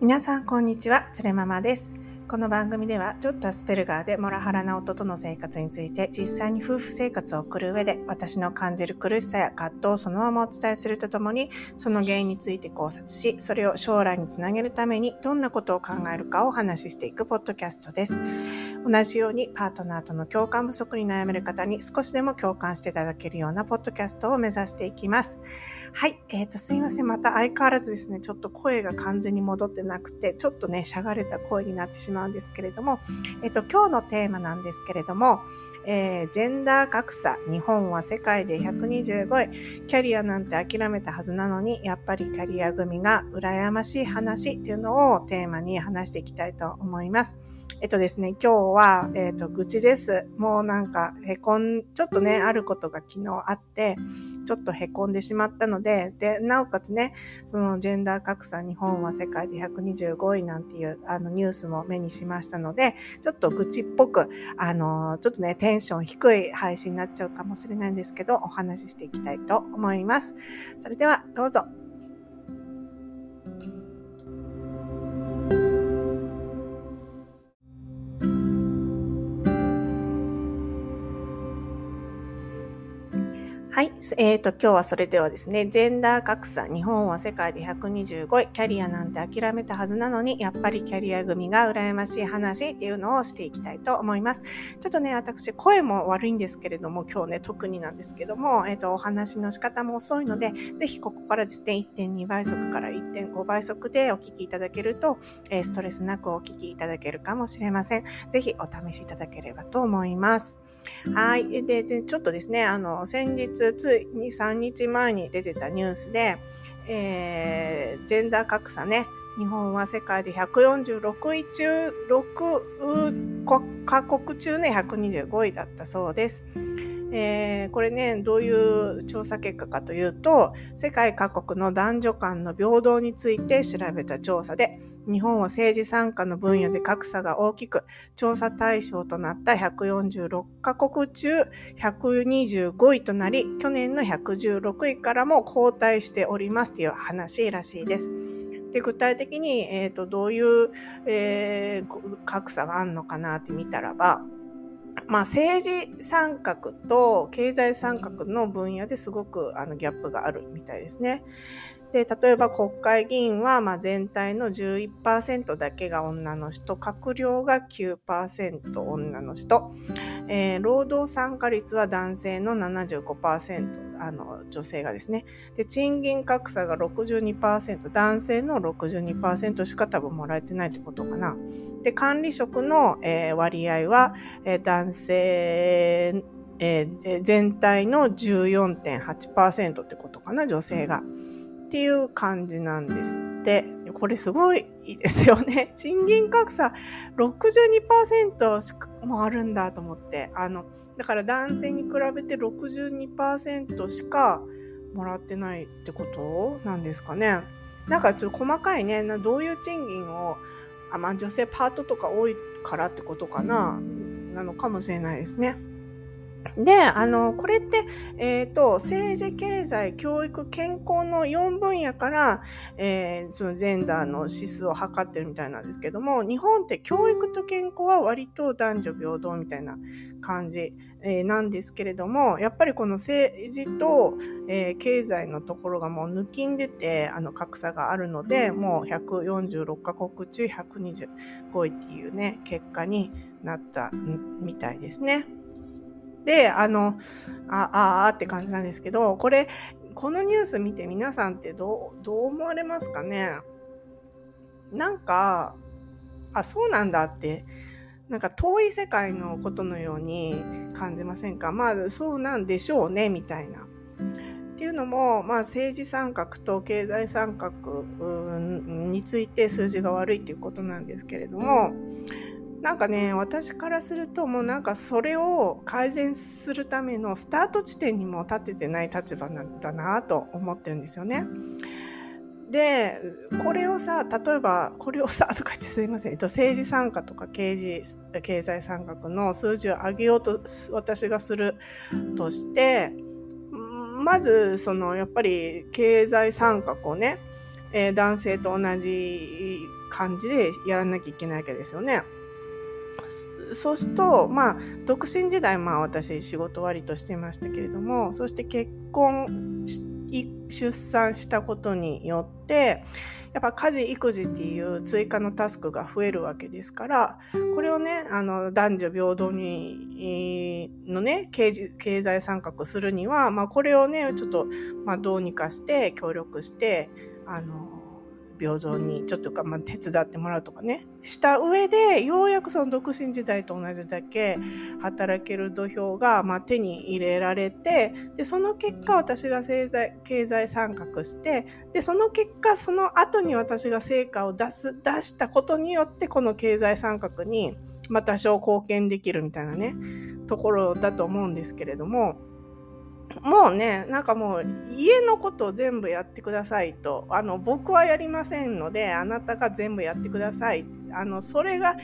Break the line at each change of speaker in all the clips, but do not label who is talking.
皆さんこんにちは、つれママです。この番組ではちょっとアスペルガーでモラハラな夫との生活について実際に夫婦生活を送る上で私の感じる苦しさや葛藤をそのままお伝えするとともにその原因について考察しそれを将来につなげるためにどんなことを考えるかをお話ししていくポッドキャストです。同じようにパートナーとの共感不足に悩める方に少しでも共感していただけるようなポッドキャストを目指していきます。はい。えっ、ー、と、すいません。また相変わらずですね、ちょっと声が完全に戻ってなくて、ちょっとね、しゃがれた声になってしまうんですけれども、えっ、ー、と、今日のテーマなんですけれども、えー、ジェンダー格差、日本は世界で125位、キャリアなんて諦めたはずなのに、やっぱりキャリア組が羨ましい話っていうのをテーマに話していきたいと思います。えっとですね、今日は、えっと、愚痴です。もうなんか、へこん、ちょっとね、あることが昨日あって、ちょっとへこんでしまったので、で、なおかつね、そのジェンダー格差、日本は世界で125位なんていう、あの、ニュースも目にしましたので、ちょっと愚痴っぽく、あの、ちょっとね、テンション低い配信になっちゃうかもしれないんですけど、お話ししていきたいと思います。それでは、どうぞ。はい。えっ、ー、と、今日はそれではですね、ジェンダー格差、日本は世界で125位、キャリアなんて諦めたはずなのに、やっぱりキャリア組が羨ましい話っていうのをしていきたいと思います。ちょっとね、私、声も悪いんですけれども、今日ね、特になんですけども、えっ、ー、と、お話の仕方も遅いので、ぜひここからですね、1.2倍速から1.5倍速でお聞きいただけると、え、ストレスなくお聞きいただけるかもしれません。ぜひお試しいただければと思います。はい。で、でちょっとですね、あの、先日、つい2、3日前に出てたニュースで、えー、ジェンダー格差ね、日本は世界で146位中、6カ国中ね、125位だったそうです。えー、これね、どういう調査結果かというと、世界各国の男女間の平等について調べた調査で、日本は政治参加の分野で格差が大きく、調査対象となった146カ国中125位となり、去年の116位からも後退しておりますという話らしいです。で具体的に、えーと、どういう、えー、格差があるのかなって見たらば、まあ、政治参画と経済参画の分野ですごくあのギャップがあるみたいですね。で、例えば国会議員は、まあ、全体の11%だけが女の人、閣僚が9%女の人、えー、労働参加率は男性の75%、あの、女性がですね。で、賃金格差が62%、男性の62%しか多分もらえてないってことかな。で、管理職の、えー、割合は、えー、男性、えー、全体の14.8%ってことかな、女性が。っていう感じなんですって。これすごいですよね。賃金格差62%しかもあるんだと思って。あの、だから男性に比べて62%しかもらってないってことなんですかね。なんかちょっと細かいね、どういう賃金を、あまあ女性パートとか多いからってことかな、なのかもしれないですね。で、あの、これって、え、ー、と、政治、経済、教育、健康の4分野から、えー、そのジェンダーの指数を測ってるみたいなんですけども、日本って教育と健康は割と男女平等みたいな感じ、えー、なんですけれども、やっぱりこの政治と、え経済のところがもう抜きんでて、あの、格差があるので、もう146カ国中125位っていうね、結果になったみたいですね。で、あの、あ、ああって感じなんですけど、これ、このニュース見て皆さんってどう、どう思われますかね？なんか、あ、そうなんだって、なんか遠い世界のことのように感じませんか？まあ、そうなんでしょうね、みたいな。っていうのも、まあ、政治参画と経済参画について数字が悪いっていうことなんですけれども、なんかね私からするともうなんかそれを改善するためのスタート地点にも立ててない立場なんだなと思ってるんですよね。でこれをさ例えばこれをさ とか言ってすいません、えっと、政治参加とか経済経済参画の数字を上げようと私がするとしてまずそのやっぱり経済参画をね、えー、男性と同じ感じでやらなきゃいけないわけですよね。そうすると、まあ、独身時代、まあ私仕事割としてましたけれども、そして結婚出産したことによって、やっぱ家事育児っていう追加のタスクが増えるわけですから、これをね、あの、男女平等に、のね、経経済参画するには、まあこれをね、ちょっと、まあどうにかして協力して、あの、平等にちょっとか、まあ、手伝ってもらうとかねした上でようやくその独身時代と同じだけ働ける土俵が、まあ、手に入れられてでその結果私が経済経済参画してでその結果その後に私が成果を出す出したことによってこの経済参画に、まあ、多少貢献できるみたいなねところだと思うんですけれども。もうね、なんかもう家のことを全部やってくださいと、あの僕はやりませんので、あなたが全部やってください。あのそれが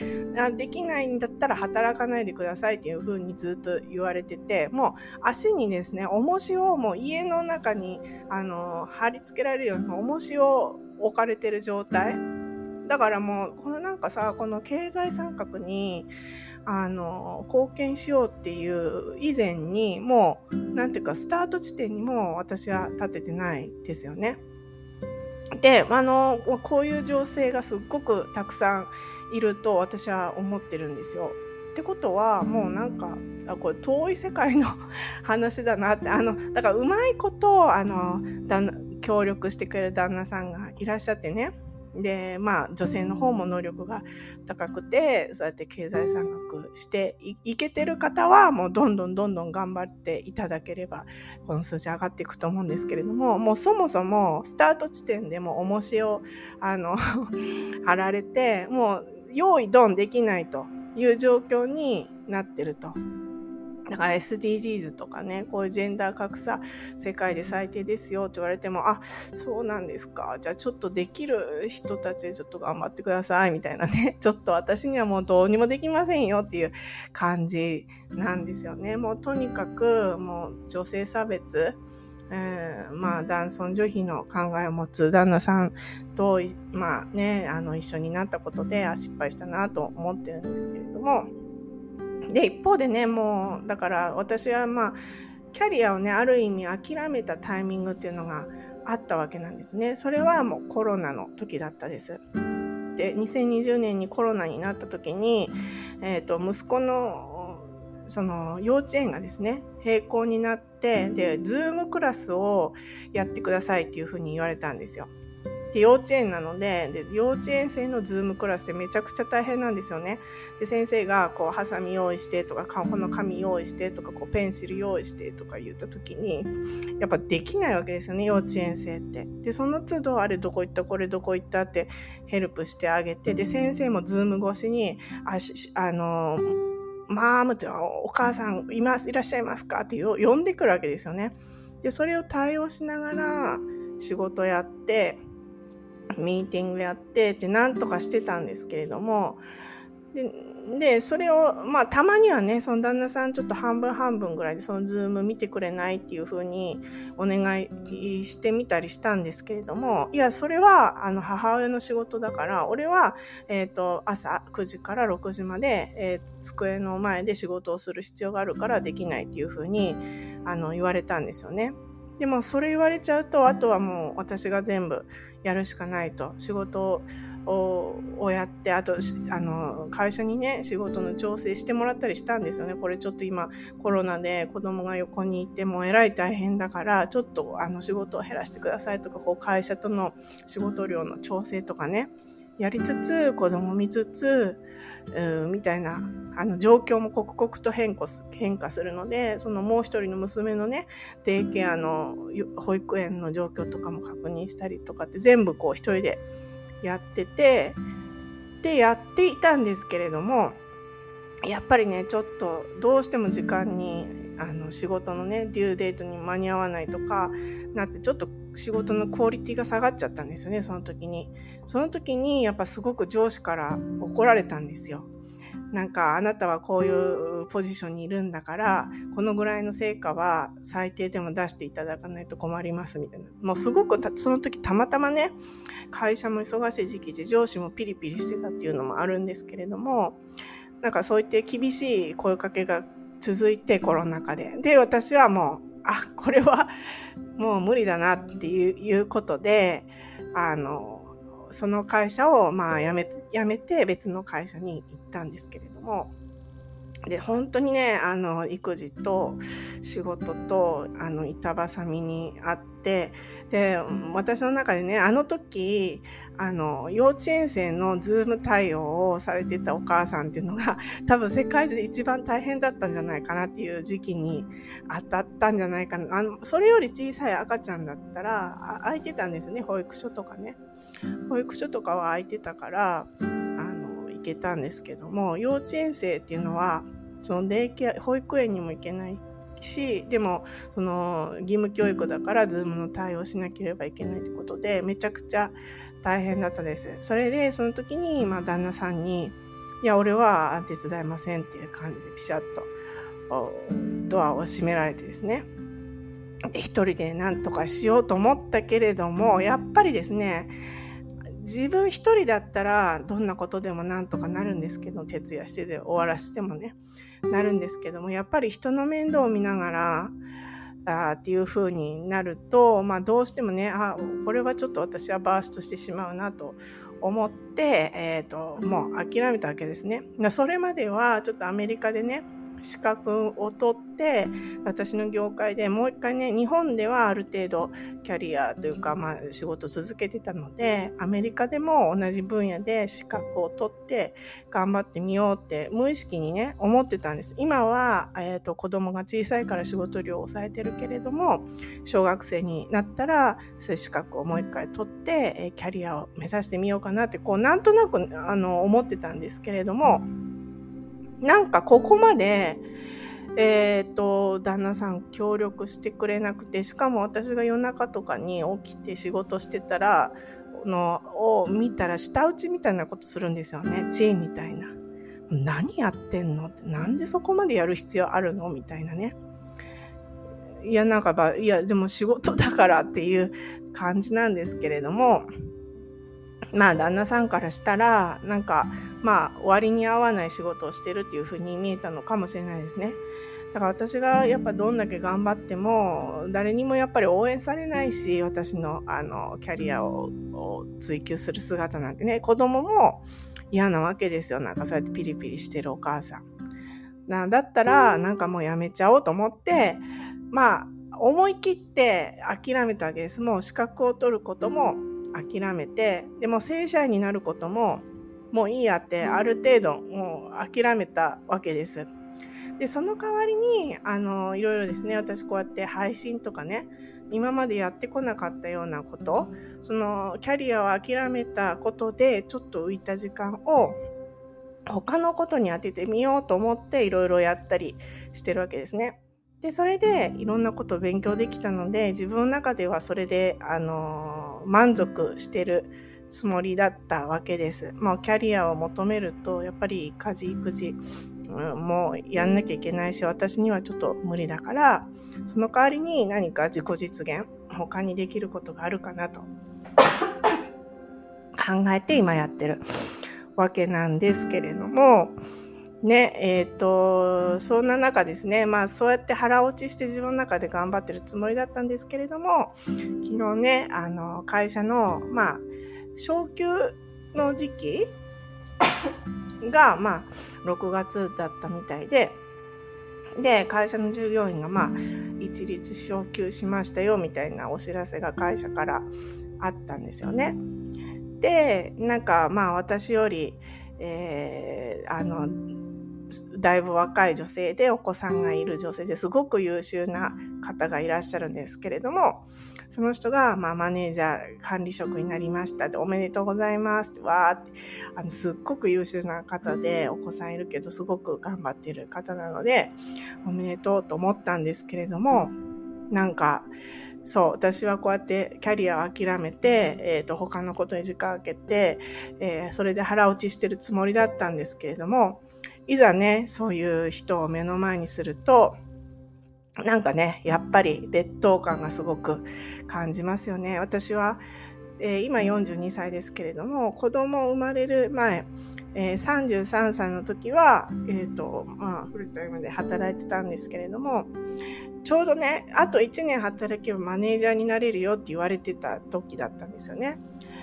できないんだったら働かないでくださいっていう風にずっと言われてて、もう足にですね、重しをもう家の中にあの貼り付けられるように重しを置かれてる状態。だからもう、このなんかさ、この経済三角に、あの、貢献しようっていう以前に、もう、なんていうか、スタート地点にも私は立ててないですよね。で、あの、こういう情勢がすっごくたくさんいると私は思ってるんですよ。ってことは、もうなんか、あこれ遠い世界の話だなって、あの、だからうまいこと、あの、協力してくれる旦那さんがいらっしゃってね。で、まあ、女性の方も能力が高くて、そうやって経済参画していけてる方は、もうどんどんどんどん頑張っていただければ、この数字上がっていくと思うんですけれども、もうそもそもスタート地点でも重しを、あの 貼られて、もう用意ドンできないという状況になってると。だから SDGs とかね、こういうジェンダー格差、世界で最低ですよって言われても、あ、そうなんですか。じゃあちょっとできる人たちでちょっと頑張ってください、みたいなね。ちょっと私にはもうどうにもできませんよっていう感じなんですよね。もうとにかく、もう女性差別、えー、まあ男尊女卑の考えを持つ旦那さんと、まあね、あの一緒になったことで、あ、失敗したなと思ってるんですけれども、で、一方でね、もう、だから私はまあ、キャリアをね、ある意味諦めたタイミングっていうのがあったわけなんですね。それはもうコロナの時だったです。で、2020年にコロナになった時に、えっ、ー、と、息子のその幼稚園がですね、閉校になって、で、ズームクラスをやってくださいっていうふうに言われたんですよ。で幼稚園なのでで幼稚園生のズームクラスってめちゃくちゃ大変なんですよね。で先生がこうハサミ用意してとかこの紙用意してとかこうペンシル用意してとか言った時にやっぱできないわけですよね幼稚園生って。でその都度あれどこ行ったこれどこ行ったってヘルプしてあげてで先生もズーム越しにあしあの ma'amってお母さんいますいらっしゃいますか？って呼んでくるわけですよね。でそれを対応しながら仕事やってミーティングやってってなんとかしてたんですけれどもででそれをまあたまにはねその旦那さんちょっと半分半分ぐらいでそのズーム見てくれないっていう風にお願いしてみたりしたんですけれどもいやそれはあの母親の仕事だから俺は、えーと、朝9時から6時まで、えー、机の前で仕事をする必要があるからできないっていう風にあに言われたんですよね。でもそれ言われちゃうとあとはもう私が全部やるしかないと。仕事をやってあとあの会社にね仕事の調整してもらったりしたんですよね。これちょっと今コロナで子供が横にいてもえらい大変だからちょっとあの仕事を減らしてくださいとかこう会社との仕事量の調整とかねやりつつ子供見つつみたいなあの状況も刻々と変化変化するのでそのもう一人の娘のねデイケアの保育園の状況とかも確認したりとかって全部こう一人でやっててでやっていたんですけれどもやっぱりねちょっとどうしても時間にあの仕事のねデューデートに間に合わないとかなってちょっと仕事のクオリティが下がっちゃったんですよねその時にその時にやっぱすごく上司から怒られたんですよなんかあなたはこういうポジションにいるんだから、このぐらいの成果は最低でも出していただかないと困りますみたいな。もうすごくその時たまたまね、会社も忙しい時期で上司もピリピリしてたっていうのもあるんですけれども、なんかそういって厳しい声かけが続いてコロナ禍で。で、私はもう、あ、これはもう無理だなっていうことで、あの、その会社をまあ辞め辞めて別の会社に行ったんですけれども、で、本当にね、あの、育児と仕事と、あの、板挟みにあって、で、私の中でね、あの時、あの、幼稚園生のズーム対応をされてたお母さんっていうのが、多分世界中で一番大変だったんじゃないかなっていう時期に当たったんじゃないかな。あの、それより小さい赤ちゃんだったら、空いてたんですね、保育所とかね。保育所とかは空いてたから、けたんですけども幼稚園生っていうのはそのデイケア保育園にも行けないしでもその義務教育だからズームの対応しなければいけないということでめちゃくちゃ大変だったです。それでその時に、まあ、旦那さんに「いや俺は手伝いません」っていう感じでピシャッとドアを閉められてですね。で一人で何とかしようと思ったけれどもやっぱりですね自分一人だったらどんなことでもなんとかなるんですけど徹夜してで終わらせてもねなるんですけどもやっぱり人の面倒を見ながらあっていう風になると、まあ、どうしてもねあこれはちょっと私はバーストしてしまうなと思って、えーともう諦めたわけですね。それまではちょっとアメリカでね資格を取って私の業界でもう一回ね日本ではある程度キャリアというか、まあ、仕事続けてたのでアメリカでも同じ分野で資格を取って頑張ってみようって無意識にね思ってたんです。今は、えーと、子供が小さいから仕事量を抑えてるけれども小学生になったらそういう資格をもう一回取ってえキャリアを目指してみようかなってこうなんとなくあの思ってたんですけれどもなんかここまで、えっ、ー、と、旦那さん協力してくれなくて、しかも私が夜中とかに起きて仕事してたら、のを見たら舌打ちみたいなことするんですよね。チーみたいな。何やってんの？って、なんでそこまでやる必要あるの？みたいなね。いや、なんかば、いや、でも仕事だからっていう感じなんですけれども、まあ旦那さんからしたらなんかまあ割に合わない仕事をしてるっていうふうに見えたのかもしれないですね。だから私がやっぱどんだけ頑張っても誰にもやっぱり応援されないし私のあのキャリアを追求する姿なんてね子供も嫌なわけですよなんかそうやってピリピリしてるお母さん。なだったらなんかもうやめちゃおうと思ってまあ思い切って諦めたわけです。もう資格を取ることも諦めてでも正社員になることももういいやってある程度もう諦めたわけです。でその代わりにあのいろいろですね私こうやって配信とかね今までやってこなかったようなことそのキャリアを諦めたことでちょっと浮いた時間を他のことに当ててみようと思っていろいろやったりしてるわけですね。でそれでいろんなことを勉強できたので自分の中ではそれであの満足してるつもりだったわけです。まあ、キャリアを求めるとやっぱり家事育児もうやんなきゃいけないし私にはちょっと無理だからその代わりに何か自己実現他にできることがあるかなと考えて今やってるわけなんですけれどもね、えっ、ー、と、そんな中ですね、まあそうやって腹落ちして自分の中で頑張ってるつもりだったんですけれども、昨日ね、あの、会社の、まあ、昇給の時期が、まあ、6月だったみたいで、で、会社の従業員が、まあ、一律昇給しましたよ、みたいなお知らせが会社からあったんですよね。で、なんか、まあ、私より、えー、あの、だいぶ若い女性でお子さんがいる女性ですごく優秀な方がいらっしゃるんですけれどもその人が、まあ、マネージャー管理職になりました。でおめでとうございます。ってわーってあのすっごく優秀な方でお子さんいるけどすごく頑張ってる方なのでおめでとうと思ったんですけれどもなんかそう、私はこうやってキャリアを諦めて、えっ、ー、と、他のことに時間をかけて、えー、それで腹落ちしてるつもりだったんですけれども、いざね、そういう人を目の前にすると、なんかね、やっぱり劣等感がすごく感じますよね。私は、えー、今42歳ですけれども、子供生まれる前、えー、33歳の時は、えっ、ー、と、まあ、フルタイムで働いてたんですけれども、ちょうどね、あと1年働けばマネージャーになれるよって言われてた時だったんですよね。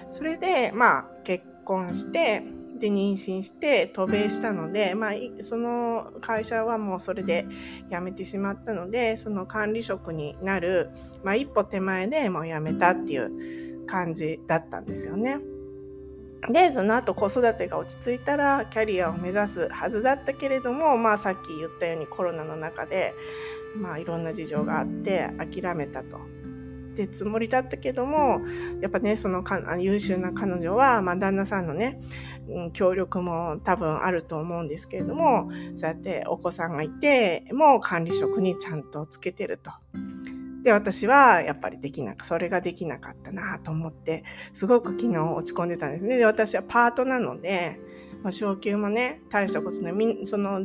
それで、まあ、結婚して、で、妊娠して渡米したので、まあ、その会社はもうそれで辞めてしまったので、その管理職になる、まあ、一歩手前でもう辞めたっていう感じだったんですよね。で、その後子育てが落ち着いたらキャリアを目指すはずだったけれども、まあさっき言ったようにコロナの中で、まあいろんな事情があって諦めたと。ってつもりだったけども、やっぱね、その優秀な彼女は、まあ旦那さんのね、協力も多分あると思うんですけれども、そうやってお子さんがいて、もう管理職にちゃんとつけてると。で、私はやっぱりできなく、それができなかったなと思って、すごく昨日落ち込んでたんですね。で、私はパートなので、まあ、昇給もね、大したことない。みその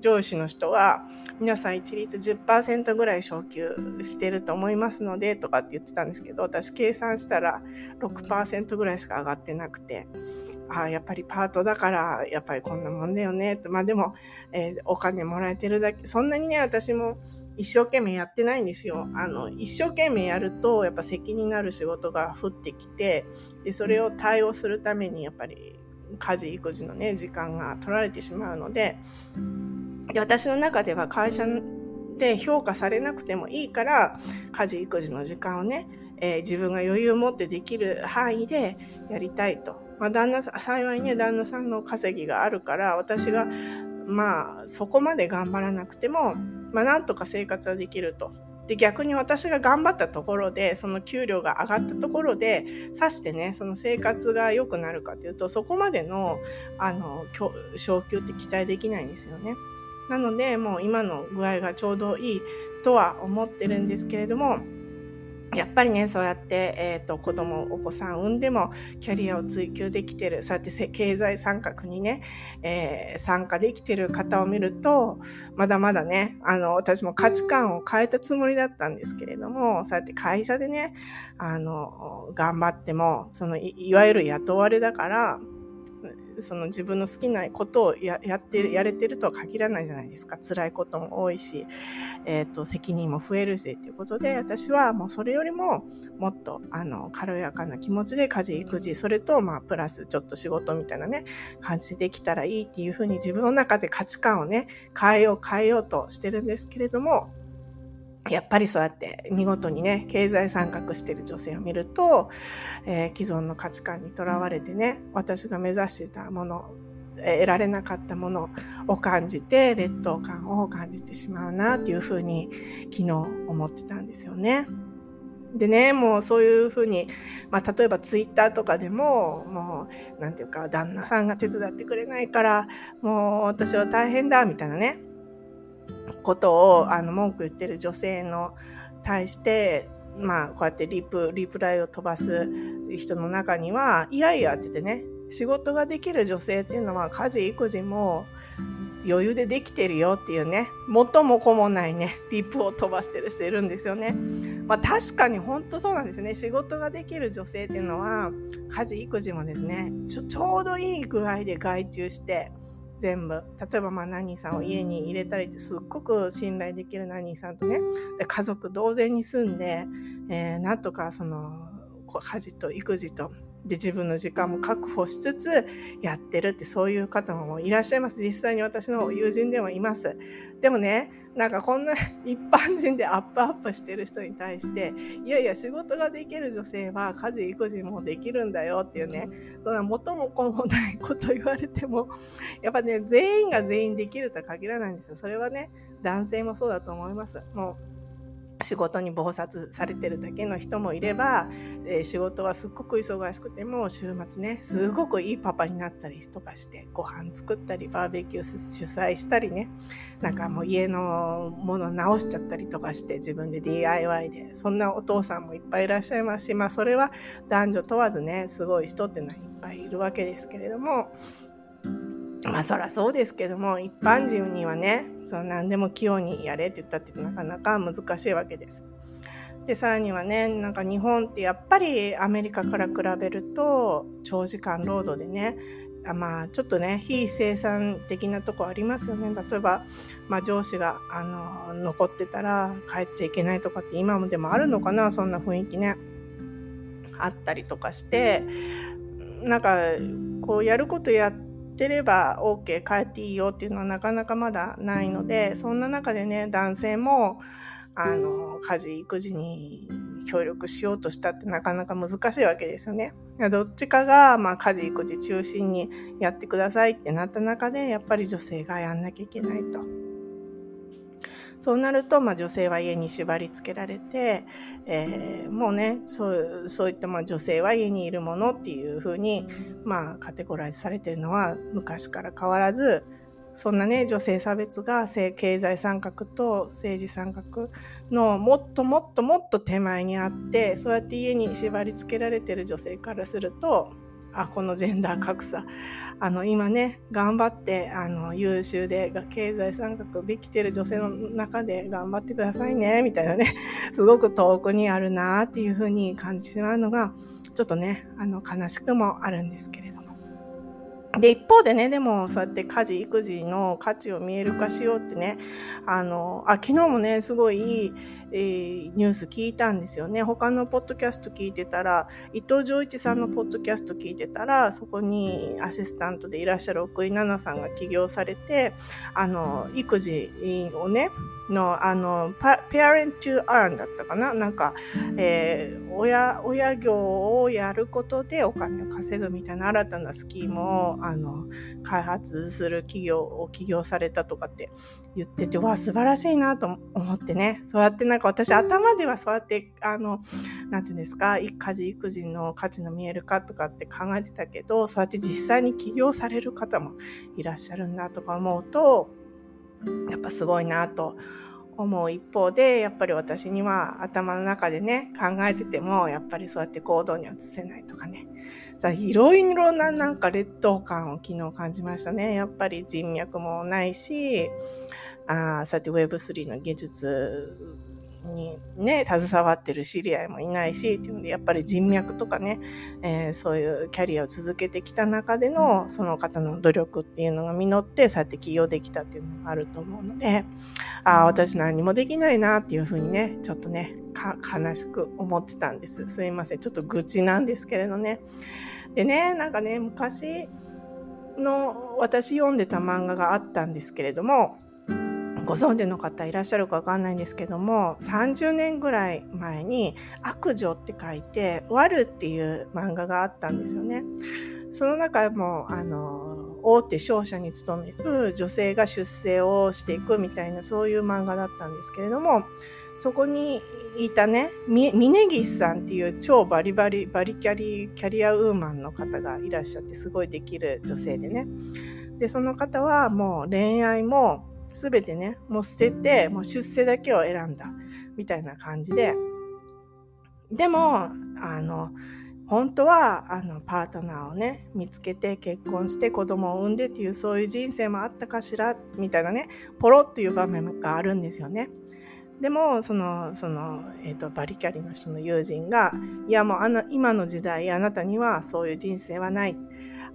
上司の人は皆さん一律10%ぐらい昇給してると思いますのでとかって言ってたんですけど私計算したら6%ぐらいしか上がってなくてああやっぱりパートだからやっぱりこんなもんだよねと。まあでも、えー、お金もらえてるだけそんなにね私も一生懸命やってないんですよ。あの一生懸命やるとやっぱ責任のある仕事が降ってきてでそれを対応するためにやっぱり家事育児のね時間が取られてしまうのでで私の中では会社で評価されなくてもいいから家事育児の時間をね、えー、自分が余裕を持ってできる範囲でやりたいと。まあ、旦那さん、幸いね、旦那さんの稼ぎがあるから、私が、まあ、そこまで頑張らなくても、まあ、なんとか生活はできると。で、逆に私が頑張ったところで、その給料が上がったところで、さしてね、その生活が良くなるかというと、そこまでの、あの、昇給って期待できないんですよね。なので、もう今の具合がちょうどいいとは思ってるんですけれども、やっぱりね、そうやって、えっ、ー、と、子供、お子さん産んでも、キャリアを追求できてる、そうやって経済参画にね、えー、参加できてる方を見ると、まだまだね、あの、私も価値観を変えたつもりだったんですけれども、そうやって会社でね、あの、頑張っても、そのい、いわゆる雇われだから、その自分の好きなことをややってるやれてるとは限らないじゃないですか。辛いことも多いし、えーと、責任も増えるしということで私はもうそれよりももっとあの軽やかな気持ちで家事育児それとまあプラスちょっと仕事みたいなね感じでできたらいいっていうふうに自分の中で価値観をね変えよう変えようとしてるんですけれどもやっぱりそうやって見事にね、経済参画してる女性を見ると、えー、既存の価値観にとらわれてね、私が目指してたもの、得られなかったものを感じて、劣等感を感じてしまうなっていうふうに昨日思ってたんですよね。でね、もうそういうふうに、まあ、例えばツイッターとかでも、もう、なんていうか、旦那さんが手伝ってくれないから、もう私は大変だ、みたいなね、ことをあの文句言ってる女性の対してまあこうやってリプリプライを飛ばす人の中にはいやいやって言ってね仕事ができる女性っていうのは家事育児も余裕でできてるよっていうね元も子もないねリップを飛ばしてる人いるんですよね。まあ確かに本当そうなんですね仕事ができる女性っていうのは家事育児もですねちょちょうどいい具合で外注して全部。例えばまあナニーさんを家に入れたりってすっごく信頼できるナニーさんとね。で家族同然に住んで、えー、なんとかその家事と育児とで自分の時間も確保しつつやってるってそういう方もいらっしゃいます。実際に私の友人でもいます。でもねなんかこんな一般人でアップアップしてる人に対していやいや仕事ができる女性は家事育児もできるんだよっていうねそんな元も子もないこと言われてもやっぱね全員が全員できるとは限らないんですよ。それはね男性もそうだと思います。もう仕事に忙殺されてるだけの人もいれば、えー、仕事はすっごく忙しくても週末ねすごくいいパパになったりとかしてご飯作ったりバーベキュー主催したりねなんかもう家のもの直しちゃったりとかして自分で DIY で。そんなお父さんもいっぱいいらっしゃいますしまあそれは男女問わずねすごい人ってのはいっぱいいるわけですけれどもまあそらそうですけども一般人にはねその何でも器用にやれって言ったってなかなか難しいわけです。でさらにはねなんか日本ってやっぱりアメリカから比べると長時間労働でねあまあちょっとね非生産的なとこありますよね例えば、まあ、上司があの残ってたら帰っちゃいけないとかって今もでもあるのかなそんな雰囲気ねあったりとかしてなんかこうやることやってれば OK 帰っていいよっていうのはなかなかまだないのでそんな中でね男性もあの家事育児に協力しようとしたってなかなか難しいわけですよね。どっちかが、まあ、家事育児中心にやってくださいってなった中でやっぱり女性がやんなきゃいけないと。そうなると、まあ、女性は家に縛り付けられて、えー、もうねそうそういったまあ女性は家にいるものっていうふうに、まあ、カテゴライズされてるのは昔から変わらずそんなね女性差別が経済参画と政治参画のもっともっともっと手前にあってそうやって家に縛り付けられてる女性からするとあこのジェンダー格差。あの今ね頑張ってあの優秀で経済参画できてる女性の中で頑張ってくださいねみたいなねすごく遠くにあるなっていうふうに感じてしまうのがちょっとねあの悲しくもあるんですけれども。で、一方でね、でも、そうやって家事、育児の価値を見える化しようってね、あの、あ、昨日もね、すごいいい、えー、ニュース聞いたんですよね。他のポッドキャスト聞いてたら、伊藤浄一さんのポッドキャスト聞いてたら、そこにアシスタントでいらっしゃる奥井奈々さんが起業されて、あの、育児をね、の、あの、parent to earn だったかな？なんか、えー、親、親業をやることでお金を稼ぐみたいな新たなスキームを、あの、開発する企業を起業されたとかって言ってて、わ、素晴らしいなと思ってね。そうやってなんか私頭ではそうやって、あの、なんていうんですか、家事育児の価値の見えるかとかって考えてたけど、そうやって実際に起業される方もいらっしゃるんだとか思うと、やっぱすごいなと思う一方でやっぱり私には頭の中でね考えててもやっぱりそうやって行動に移せないとかねいろいろななんか劣等感を昨日感じましたね。やっぱり人脈もないしあそうやって Web3 の技術にね、携わってる知り合いもいないし、っていうので、やっぱり人脈とかね、えー、そういうキャリアを続けてきた中での、その方の努力っていうのが実って、そうやって起業できたっていうのがあると思うので、ああ、私何もできないなっていうふうにね、ちょっとね、悲しく思ってたんです。すいません。ちょっと愚痴なんですけれどね。でね、なんかね、昔の私読んでた漫画があったんですけれども、ご存知の方いらっしゃるかわかんないんですけども30年ぐらい前に「悪女」って書いて「悪」っていう漫画があったんですよね。その中もあの大手商社に勤める女性が出世をしていくみたいなそういう漫画だったんですけれどもそこにいたね峯岸さんっていう超バリバリバリキャリキャリアウーマンの方がいらっしゃってすごいできる女性でねでその方はもう恋愛も全てね、もう捨てて、もう出世だけを選んだ、みたいな感じで、でも、あの、本当は、あの、パートナーをね、見つけて結婚して子供を産んでっていう、そういう人生もあったかしら、みたいなね、ポロっていう場面があるんですよね。でも、その、その、えっ、ー、と、バリキャリの人の友人が、いやもうあの、今の時代、あなたにはそういう人生はない。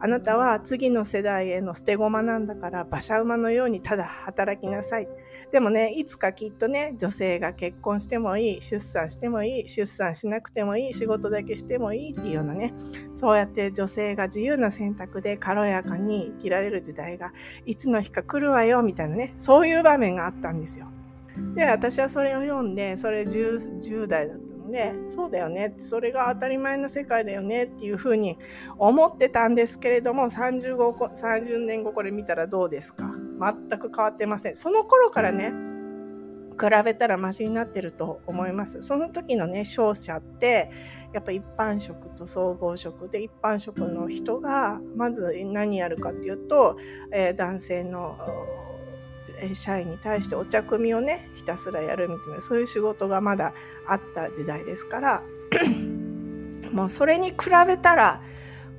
あなたは次の世代への捨て駒なんだから馬車馬のようにただ働きなさい。でもね、いつかきっとね、女性が結婚してもいい、出産してもいい、出産しなくてもいい、仕事だけしてもいいっていうようなね、そうやって女性が自由な選択で軽やかに生きられる時代がいつの日か来るわよみたいなね、そういう場面があったんですよ。で、私はそれを読んで、それ 10, 10代だったでそうだよねそれが当たり前の世界だよねっていうふうに思ってたんですけれども30後30年後これ見たらどうですか？全く変わってません。その頃からね比べたらマシになってると思います。その時のね勝者ってやっぱ一般職と総合職で一般職の人がまず何やるかっていうと、えー、男性の社員に対してお茶組みをねひたすらやるみたいなそういう仕事がまだあった時代ですから もうそれに比べたら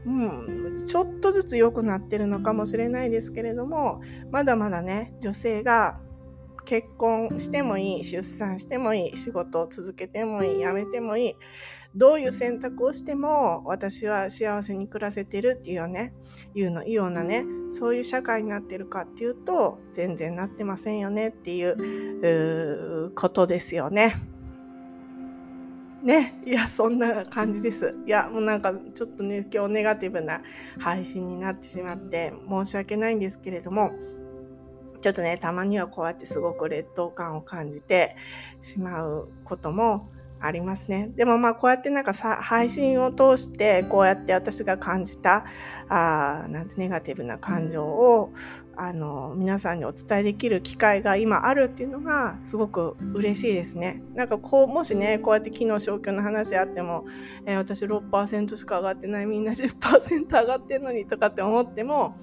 うん、ちょっとずつ良くなってるのかもしれないですけれども、まだまだね、女性が結婚してもいい、出産してもいい、仕事を続けてもいい、辞めてもいい、どういう選択をしても私は幸せに暮らせてるっていうよね、いうの、ようなね、そういう社会になってるかっていうと、全然なってませんよねっていうことですよね。ね、いや、そんな感じです。いや、もうなんかちょっとね、今日ネガティブな配信になってしまって申し訳ないんですけれども、ちょっとね、たまにはこうやってすごく劣等感を感じてしまうこともありますね。でもまあこうやってなんかさ配信を通してこうやって私が感じたあなんてネガティブな感情をあの皆さんにお伝えできる機会が今あるっていうのがすごく嬉しいですね。なんかこうもしねこうやって機能消去の話あっても、えー、私6%しか上がってないみんな10%上がってるのにとかって思っても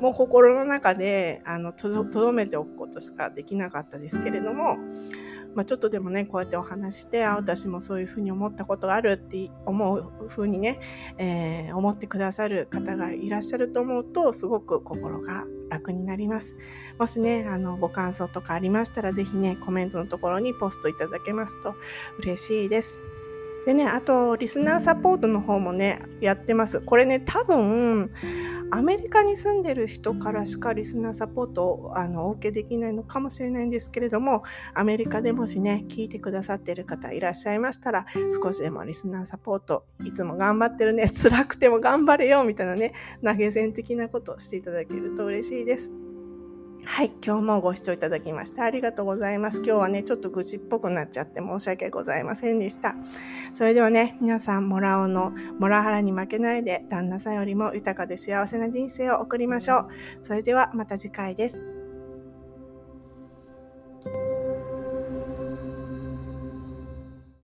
もう心の中であのとどめておくことしかできなかったですけれどもまあ、ちょっとでもねこうやってお話してあ私もそういうふうに思ったことがあるって思うふうにね、えー、思ってくださる方がいらっしゃると思うとすごく心が楽になります。もしねあのご感想とかありましたら是非ねコメントのところにポストいただけますと嬉しいです。でね、あと、リスナーサポートの方もね、やってます。これね、多分、アメリカに住んでる人からしかリスナーサポートをあのお受けできないのかもしれないんですけれども、アメリカでもしね、聞いてくださってる方いらっしゃいましたら、少しでもリスナーサポート、いつも頑張ってるね、辛くても頑張れよ、みたいなね、投げ銭的なことをしていただけると嬉しいです。はい、今日もご視聴いただきましてありがとうございます。今日はね、ちょっと愚痴っぽくなっちゃって申し訳ございませんでした。それではね、皆さん、モラオのモラハラに負けないで、旦那さんよりも豊かで幸せな人生を送りましょう。それではまた次回です。